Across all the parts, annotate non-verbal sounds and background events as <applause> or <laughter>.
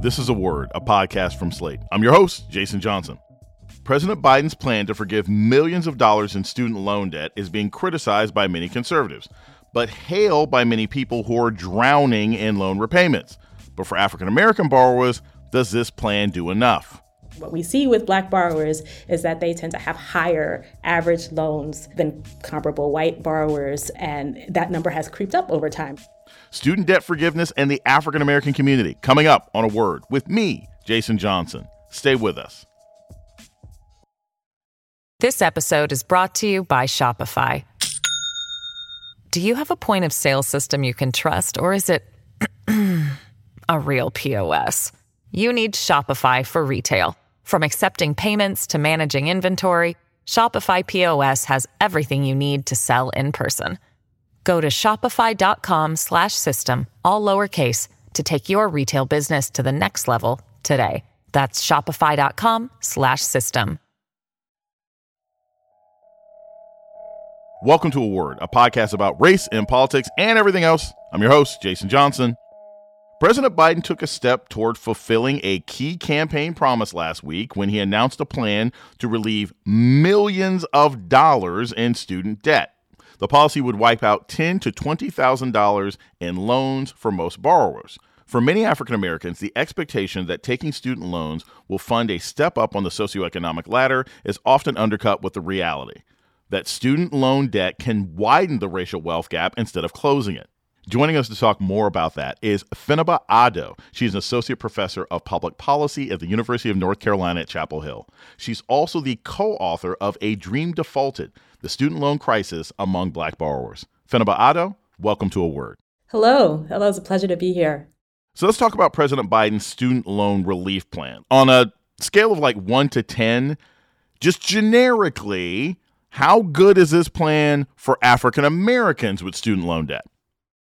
This is a word, a podcast from Slate. I'm your host, Jason Johnson. President Biden's plan to forgive millions of dollars in student loan debt is being criticized by many conservatives, but hailed by many people who are drowning in loan repayments. But for African American borrowers, does this plan do enough? What we see with black borrowers is that they tend to have higher average loans than comparable white borrowers, and that number has creeped up over time. Student debt forgiveness and the African American community coming up on a word with me, Jason Johnson. Stay with us. This episode is brought to you by Shopify. Do you have a point of sale system you can trust, or is it <clears throat> a real POS? You need Shopify for retail. From accepting payments to managing inventory, Shopify POS has everything you need to sell in person. Go to shopify.com slash system, all lowercase to take your retail business to the next level today. That's shopify.com slash system. Welcome to A Word, a podcast about race and politics and everything else. I'm your host, Jason Johnson. President Biden took a step toward fulfilling a key campaign promise last week when he announced a plan to relieve millions of dollars in student debt. The policy would wipe out ten to twenty thousand dollars in loans for most borrowers. For many African Americans, the expectation that taking student loans will fund a step up on the socioeconomic ladder is often undercut with the reality that student loan debt can widen the racial wealth gap instead of closing it. Joining us to talk more about that is Fenaba Addo. She's an associate professor of public policy at the University of North Carolina at Chapel Hill. She's also the co author of A Dream Defaulted The Student Loan Crisis Among Black Borrowers. Fenaba Addo, welcome to A Word. Hello. Hello. It's a pleasure to be here. So let's talk about President Biden's student loan relief plan. On a scale of like one to 10, just generically, how good is this plan for African Americans with student loan debt?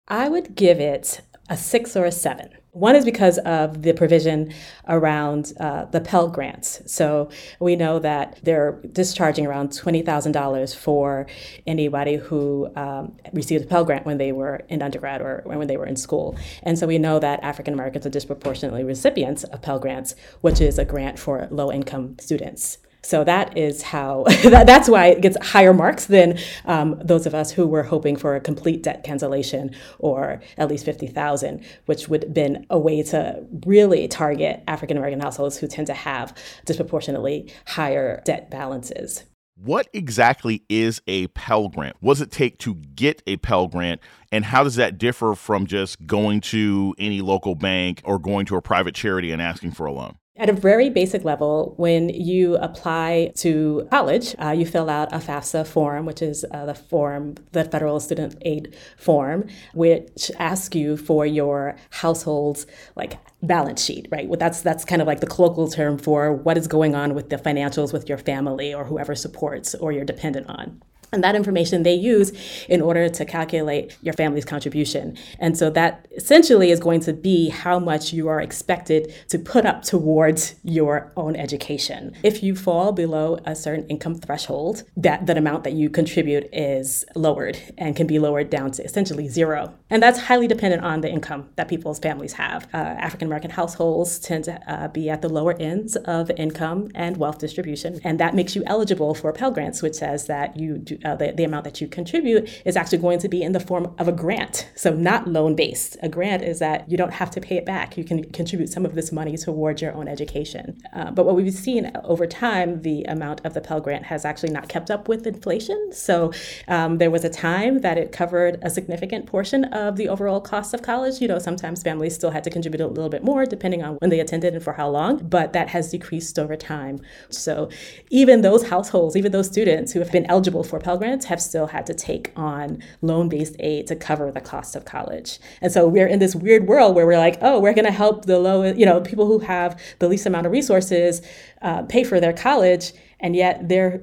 I would give it a six or a seven. One is because of the provision around uh, the Pell Grants. So we know that they're discharging around $20,000 for anybody who um, received a Pell Grant when they were in undergrad or when they were in school. And so we know that African Americans are disproportionately recipients of Pell Grants, which is a grant for low income students. So that is how <laughs> that, that's why it gets higher marks than um, those of us who were hoping for a complete debt cancellation or at least fifty thousand, which would have been a way to really target African American households who tend to have disproportionately higher debt balances. What exactly is a Pell Grant? What does it take to get a Pell Grant? And how does that differ from just going to any local bank or going to a private charity and asking for a loan? At a very basic level, when you apply to college, uh, you fill out a FAFSA form, which is uh, the form, the federal student aid form, which asks you for your household's like balance sheet, right? Well, that's that's kind of like the colloquial term for what is going on with the financials with your family or whoever supports or you're dependent on. And that information they use in order to calculate your family's contribution. And so that essentially is going to be how much you are expected to put up towards your own education. If you fall below a certain income threshold, that, that amount that you contribute is lowered and can be lowered down to essentially zero. And that's highly dependent on the income that people's families have. Uh, African American households tend to uh, be at the lower ends of income and wealth distribution. And that makes you eligible for Pell Grants, which says that you do uh, the, the amount that you contribute is actually going to be in the form of a grant. So, not loan based. A grant is that you don't have to pay it back. You can contribute some of this money towards your own education. Uh, but what we've seen over time, the amount of the Pell Grant has actually not kept up with inflation. So, um, there was a time that it covered a significant portion of the overall cost of college. You know, sometimes families still had to contribute a little bit more depending on when they attended and for how long, but that has decreased over time. So, even those households, even those students who have been eligible for Pell Pell Grants have still had to take on loan based aid to cover the cost of college. And so we're in this weird world where we're like, oh, we're going to help the low, you know, people who have the least amount of resources uh, pay for their college, and yet they're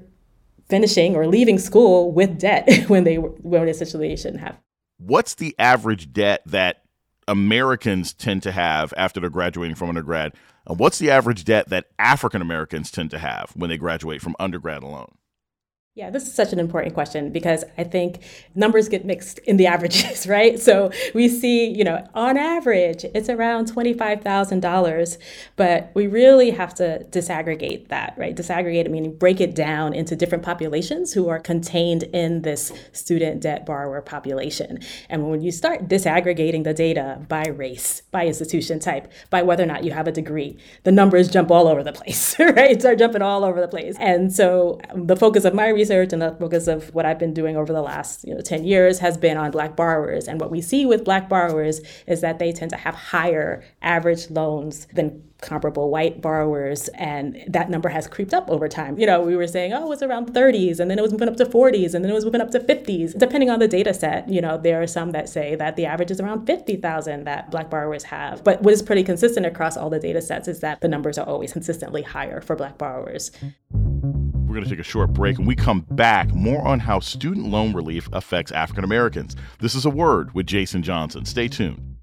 finishing or leaving school with debt <laughs> when they when essentially shouldn't have. What's the average debt that Americans tend to have after they're graduating from undergrad? And what's the average debt that African Americans tend to have when they graduate from undergrad alone? Yeah, this is such an important question because I think numbers get mixed in the <laughs> averages, right? So we see, you know, on average, it's around $25,000, but we really have to disaggregate that, right? Disaggregate meaning break it down into different populations who are contained in this student debt borrower population. And when you start disaggregating the data by race, by institution type, by whether or not you have a degree, the numbers jump all over the place, <laughs> right? Start jumping all over the place. And so um, the focus of my research research and focus of what I've been doing over the last you know 10 years has been on black borrowers. And what we see with black borrowers is that they tend to have higher average loans than comparable white borrowers. And that number has creeped up over time. You know we were saying oh it's around 30s and then it was moving up to 40s and then it was moving up to 50s depending on the data set you know there are some that say that the average is around 50000 that black borrowers have. But what is pretty consistent across all the data sets is that the numbers are always consistently higher for black borrowers. we're going to take a short break and we come back more on how student loan relief affects African Americans. This is a word with Jason Johnson. Stay tuned.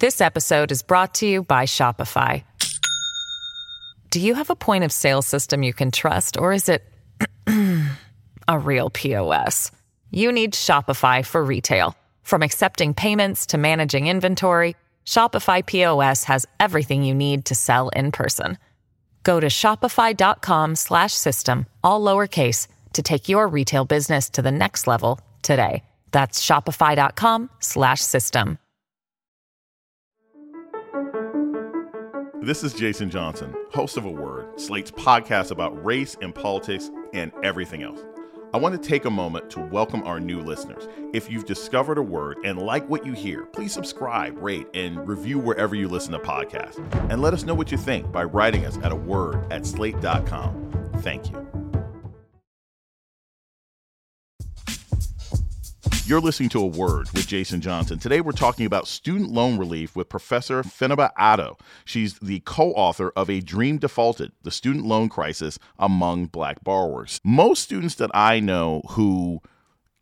This episode is brought to you by Shopify. Do you have a point of sale system you can trust, or is it <clears throat> a real POS? You need Shopify for retail. From accepting payments to managing inventory, Shopify POS has everything you need to sell in person. Go to shopify.com/system all lowercase to take your retail business to the next level today. That's shopify.com/system. This is Jason Johnson, host of A Word, Slate's podcast about race and politics and everything else. I want to take a moment to welcome our new listeners. If you've discovered a word and like what you hear, please subscribe, rate, and review wherever you listen to podcasts. And let us know what you think by writing us at a word at slate.com. Thank you. You're listening to A Word with Jason Johnson. Today we're talking about student loan relief with Professor Fenaba Addo. She's the co author of A Dream Defaulted The Student Loan Crisis Among Black Borrowers. Most students that I know who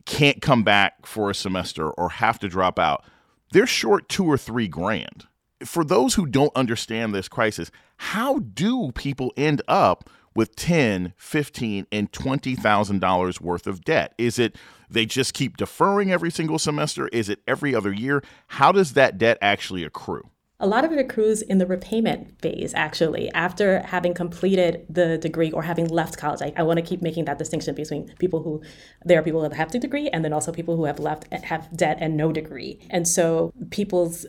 can't come back for a semester or have to drop out, they're short two or three grand. For those who don't understand this crisis, how do people end up with 10, 15, and $20,000 worth of debt? Is it they just keep deferring every single semester? Is it every other year? How does that debt actually accrue? A lot of it accrues in the repayment phase, actually, after having completed the degree or having left college. I, I want to keep making that distinction between people who, there are people that have the degree, and then also people who have left, have debt and no degree. And so people's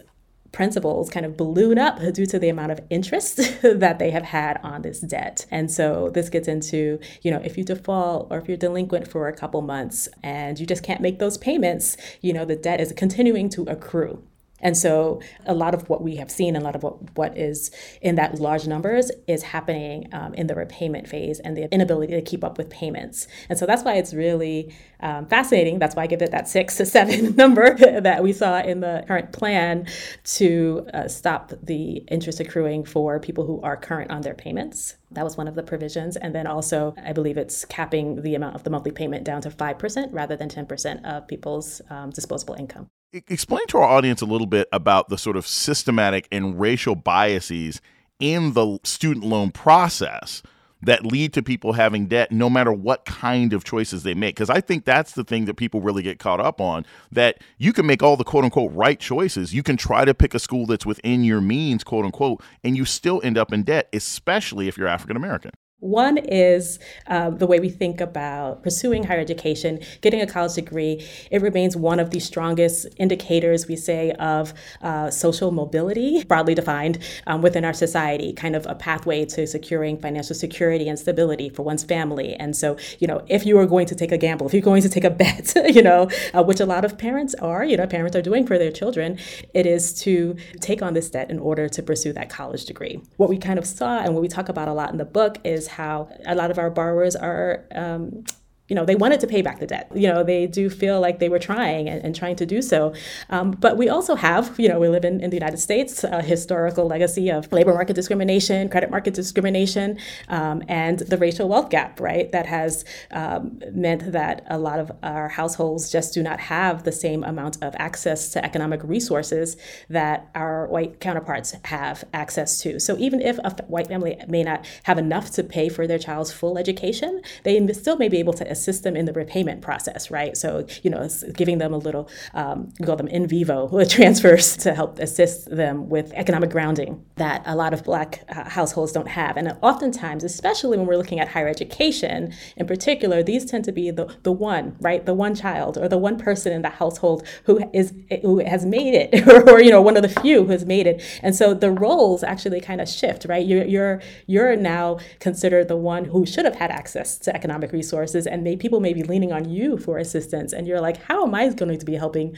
principals kind of balloon up due to the amount of interest <laughs> that they have had on this debt. And so this gets into, you know, if you default or if you're delinquent for a couple months and you just can't make those payments, you know, the debt is continuing to accrue. And so a lot of what we have seen, a lot of what, what is in that large numbers is happening um, in the repayment phase and the inability to keep up with payments. And so that's why it's really um, fascinating. That's why I give it that six to seven <laughs> number <laughs> that we saw in the current plan to uh, stop the interest accruing for people who are current on their payments. That was one of the provisions. And then also, I believe it's capping the amount of the monthly payment down to 5% rather than 10% of people's um, disposable income. Explain to our audience a little bit about the sort of systematic and racial biases in the student loan process that lead to people having debt no matter what kind of choices they make. Because i think that's the thing that people really get caught up on that you can make all the quote unquote right choices. You can try to pick a school that's within your means quote unquote and you still end up in debt especially if you're african american one is uh, the way we think about pursuing higher education, getting a college degree. It remains one of the strongest indicators, we say, of uh, social mobility, broadly defined um, within our society, kind of a pathway to securing financial security and stability for one's family. And so, you know, if you are going to take a gamble, if you're going to take a bet, <laughs> you know, uh, which a lot of parents are, you know, parents are doing for their children, it is to take on this debt in order to pursue that college degree. What we kind of saw and what we talk about a lot in the book how a lot of our borrowers are um, you know, they wanted to pay back the debt. You know, they do feel like they were trying and, and trying to do so. Um, but we also have, you know, we live in, in the United States, a historical legacy of labor market discrimination, credit market discrimination, um, and the racial wealth gap, right? That has um, meant that a lot of our households just do not have the same amount of access to economic resources that our white counterparts have access to. So even if a white family may not have enough to pay for their child's full education, they still may be able to assist them in the repayment process, right? So, you know, giving them a little, um, we call them inter vivos <laughs> transfers to help assist them with economic grounding that a lot of Black uh, households don't have. And oftentimes, especially when we're looking at higher education in particular, these tend to be the, the one, right? The one child or the one person in the household who is who has made it <laughs> or, you know, one of the few who has made it. And so the roles actually kind of shift, right? You're, you're, you're now considered the one who should have had access to economic resources and may, people may be leaning on you for assistance and you're like how am i going to be helping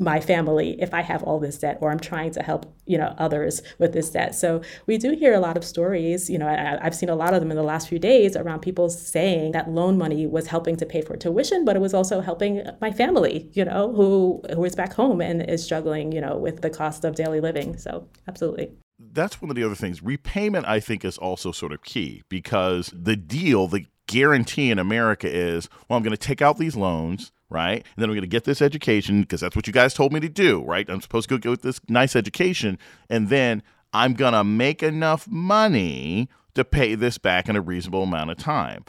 my family if I have all this debt or I'm trying to help, you know, others with this debt. So we do hear a lot of stories, you know, I, have seen a lot of them in the last few days around people saying that loan money was helping to pay for tuition, but it was also helping my family, you know, who who is back home and is struggling, you know, with the cost of daily living. So absolutely that's one of the other things. Repayment, I think, is also sort of key because the deal, the guarantee in America is, well, I'm going to take out these loans, right? And then I'm going to get this education because that's what you guys told me to do, right? I'm supposed to go get this nice education. And then I'm going to make enough money to pay this back in a reasonable amount of time.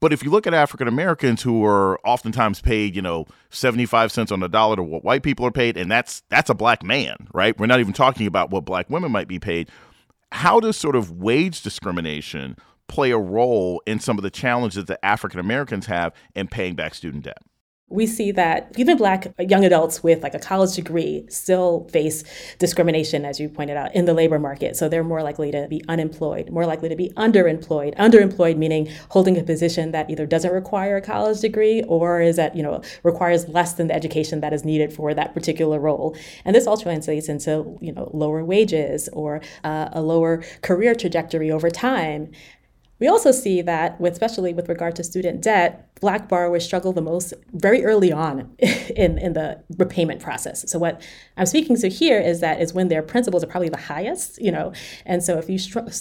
But if you look at African Americans who are oftentimes paid, you know, 75 cents on the dollar to what white people are paid, and that's that's a black man, right? We're not even talking about what black women might be paid. How does sort of wage discrimination play a role in some of the challenges that African Americans have in paying back student debt? we see that even black young adults with like a college degree still face discrimination as you pointed out in the labor market. So they're more likely to be unemployed more likely to be underemployed. Underemployed meaning holding a position that either doesn't require a college degree or is that you know requires less than the education that is needed for that particular role. And this all translates into you know lower wages or uh, a lower career trajectory over time we also see that, with, especially with regard to student debt, Black borrowers struggle the most very early on <laughs> in, in the repayment process. So what I'm speaking to here is that is when their principals are probably the highest, you know, and so if you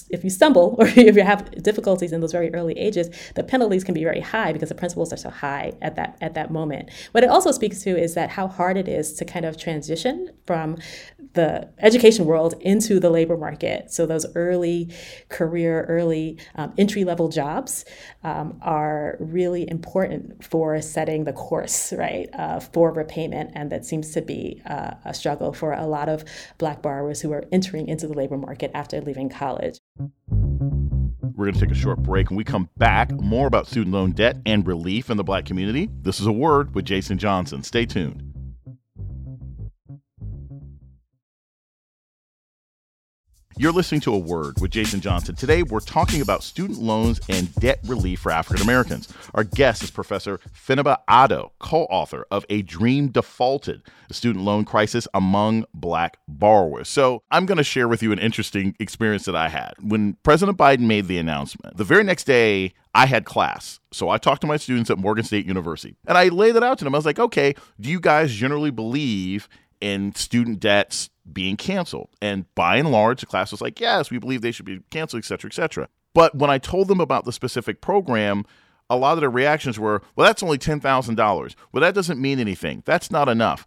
if you stumble <laughs> or if you have difficulties in those very early ages, the penalties can be very high because the principals are so high at that at that moment. What it also speaks to is that how hard it is to kind of transition from the education world into the labor market. So those early career, early um, entry level jobs um, are really important for setting the course, right, uh, for repayment. And that seems to be uh, a struggle for a lot of Black borrowers who are entering into the labor market after leaving college. We're going to take a short break. When we come back, more about student loan debt and relief in the Black community. This is a word with Jason Johnson. Stay tuned. You're listening to A Word with Jason Johnson. Today, we're talking about student loans and debt relief for African Americans. Our guest is Professor Fenaba Addo, co author of A Dream Defaulted, the student loan crisis among black borrowers. So, I'm going to share with you an interesting experience that I had. When President Biden made the announcement, the very next day, I had class. So I talked to my students at Morgan State University and I laid it out to them. I was like, okay, do you guys generally believe in student debts being canceled. And by and large, the class was like, yes, we believe they should be canceled, et cetera, et cetera. But when I told them about the specific program, a lot of the reactions were, well, that's only $10,000. Well, that doesn't mean anything. That's not enough.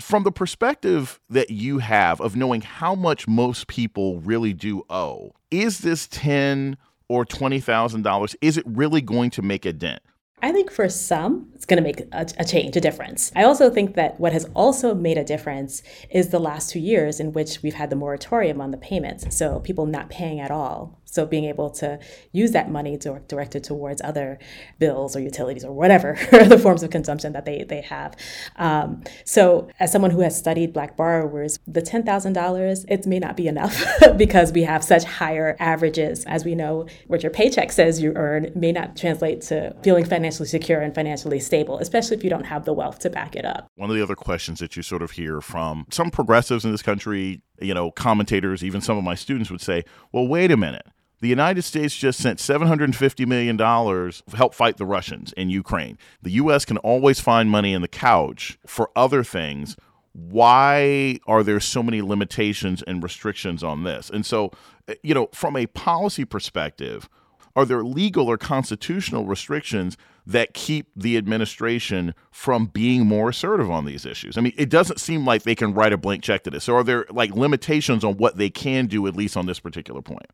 From the perspective that you have of knowing how much most people really do owe, is this ten or twenty thousand dollars? Is it really going to make a dent? I think for some, it's going to make a, a, change, a difference. I also think that what has also made a difference is the last two years in which we've had the moratorium on the payments. So people not paying at all. So being able to use that money to direct it towards other bills or utilities or whatever <laughs> the forms of consumption that they, they have. Um, so as someone who has studied Black borrowers, the $10,000, it may not be enough <laughs> because we have such higher averages. As we know, what your paycheck says you earn may not translate to feeling financially secure and financially stable, especially if you don't have the wealth to back it up. One of the other questions that you sort of hear from some progressives in this country, you know, commentators, even some of my students would say, well, wait a minute The United States just sent $750 million to help fight the Russians in Ukraine. The U.S. can always find money in the couch for other things. Why are there so many limitations and restrictions on this? And so, eh, you know, from a policy perspective, are there legal or constitutional restrictions that keep the administration from being more assertive on these issues? I mean, it doesn't seem like they can write a blank check to this. So, are there like limitations on what they can do, at least on this particular point?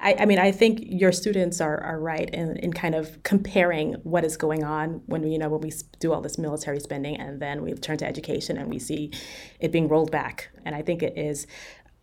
I, I, mean, I think your students are, are right in, in kind of comparing what is going on when you know when we do all this military spending and then we turn to education and we see it being rolled back. And I think it is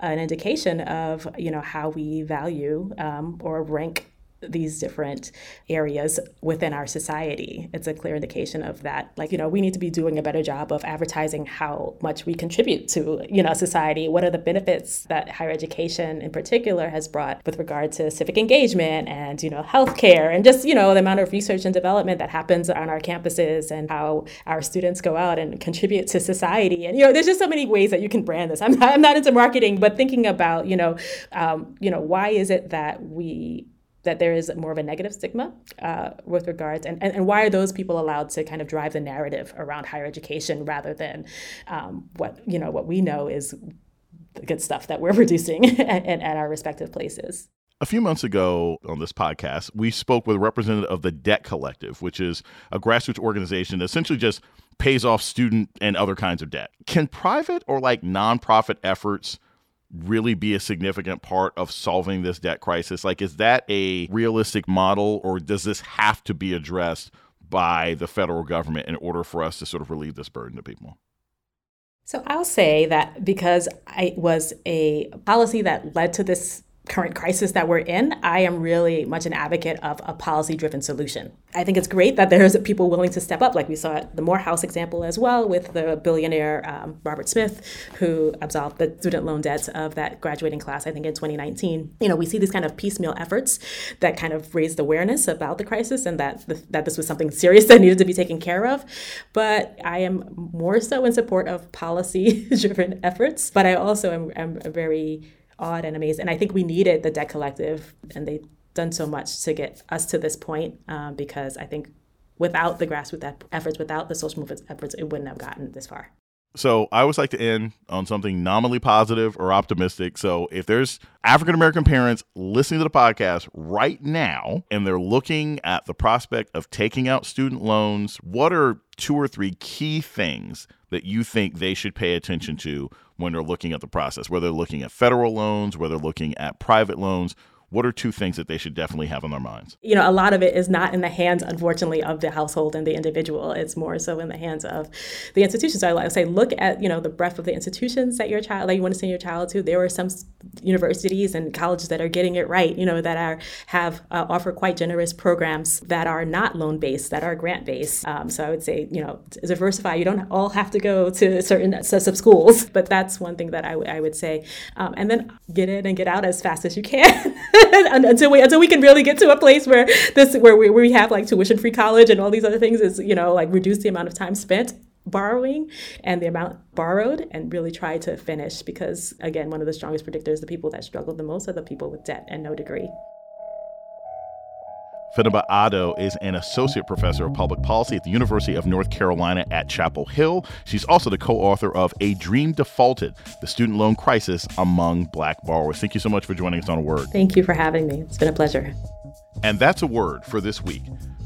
an indication of you know how we value um, or rank these different areas within our society. It's a clear indication of that. Like, you know, we need to be doing a better job of advertising how much we contribute to, you know, society. What are the benefits that higher education in particular has brought with regard to civic engagement and, you know, healthcare and just, you know, the amount of research and development that happens on our campuses and how our students go out and contribute to society. And, you know, there's just so many ways that you can brand this. I'm not, <laughs> I'm not into marketing, but thinking about, you know, um, you know, why is it that we that there is more of a negative stigma uh, with regards and, and, and, why are those people allowed to kind of drive the narrative around higher education rather than um, what you know what we know is the good stuff that we're <laughs> producing at, at our respective places a few months ago on this podcast, we spoke with a representative of the Debt Collective, which is a grassroots organization that essentially just pays off student and other kinds of debt. Can private or like nonprofit efforts really be a significant part of solving this debt crisis? Like, is that a realistic model, or does this have to be addressed by the federal government in order for us to sort of relieve this burden to people? So I'll say that because it was a policy that led to this current crisis that we're in, I am really much an advocate of a policy driven solution. I think it's great that there's people willing to step up, like we saw at the Morehouse example as well, with the billionaire um, Robert Smith, who absolved the student loan debts of that graduating class, I think in 2019. You know, we see these kind of piecemeal efforts that kind of raised awareness about the crisis and that, the, that this was something serious <laughs> that needed to be taken care of. But I am more so in support of policy driven <laughs> efforts, but I also am, am very awed and amazed. And I think we needed the Debt Collective, and they've done so much to get us to this point um, because I think without the grassroots efforts, without the social movement efforts, it wouldn't have gotten this far. So I always like to end on something nominally positive or optimistic. So if there's African American parents listening to the podcast right now and they're looking at the prospect of taking out student loans, what are two or three key things that you think they should pay attention to when they're looking at the process, whether they're looking at federal loans, whether they're looking at private loans, what are two things that they should definitely have on their minds? You know, a lot of it is not in the hands, unfortunately, of the household and the individual. It's more so in the hands of the institutions. So I like to say, look at you know the breadth of the institutions that your child, that you want to send your child to. There are some universities and colleges that are getting it right. You know, that are have uh, offer quite generous programs that are not loan based, that are grant based. Um, so I would say, you know, diversify. You don't all have to go to certain sets of schools, but that's one thing that I, w- I would say. Um, and then get in and get out as fast as you can. <laughs> <laughs> until we until we can really get to a place where this where we, where we have like tuition free college and all these other things is you know like reduce the amount of time spent borrowing and the amount borrowed and really try to finish because again one of the strongest predictors the people that struggle the most are the people with debt and no degree Fenaba Addo is an associate professor of public policy at the University of North Carolina at Chapel Hill. She's also the co author of A Dream Defaulted The Student Loan Crisis Among Black Borrowers. Thank you so much for joining us on A Word. Thank you for having me. It's been a pleasure. And that's a word for this week.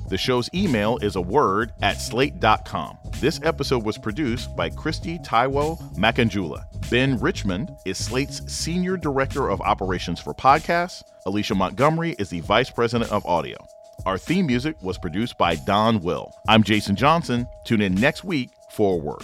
The show's email is a word at slate.com. This episode was produced by Christy Taiwo Makanjula. Ben Richmond is Slate's Senior Director of Operations for Podcasts. Alicia Montgomery is the Vice President of Audio. Our theme music was produced by Don Will. I'm Jason Johnson. Tune in next week for word.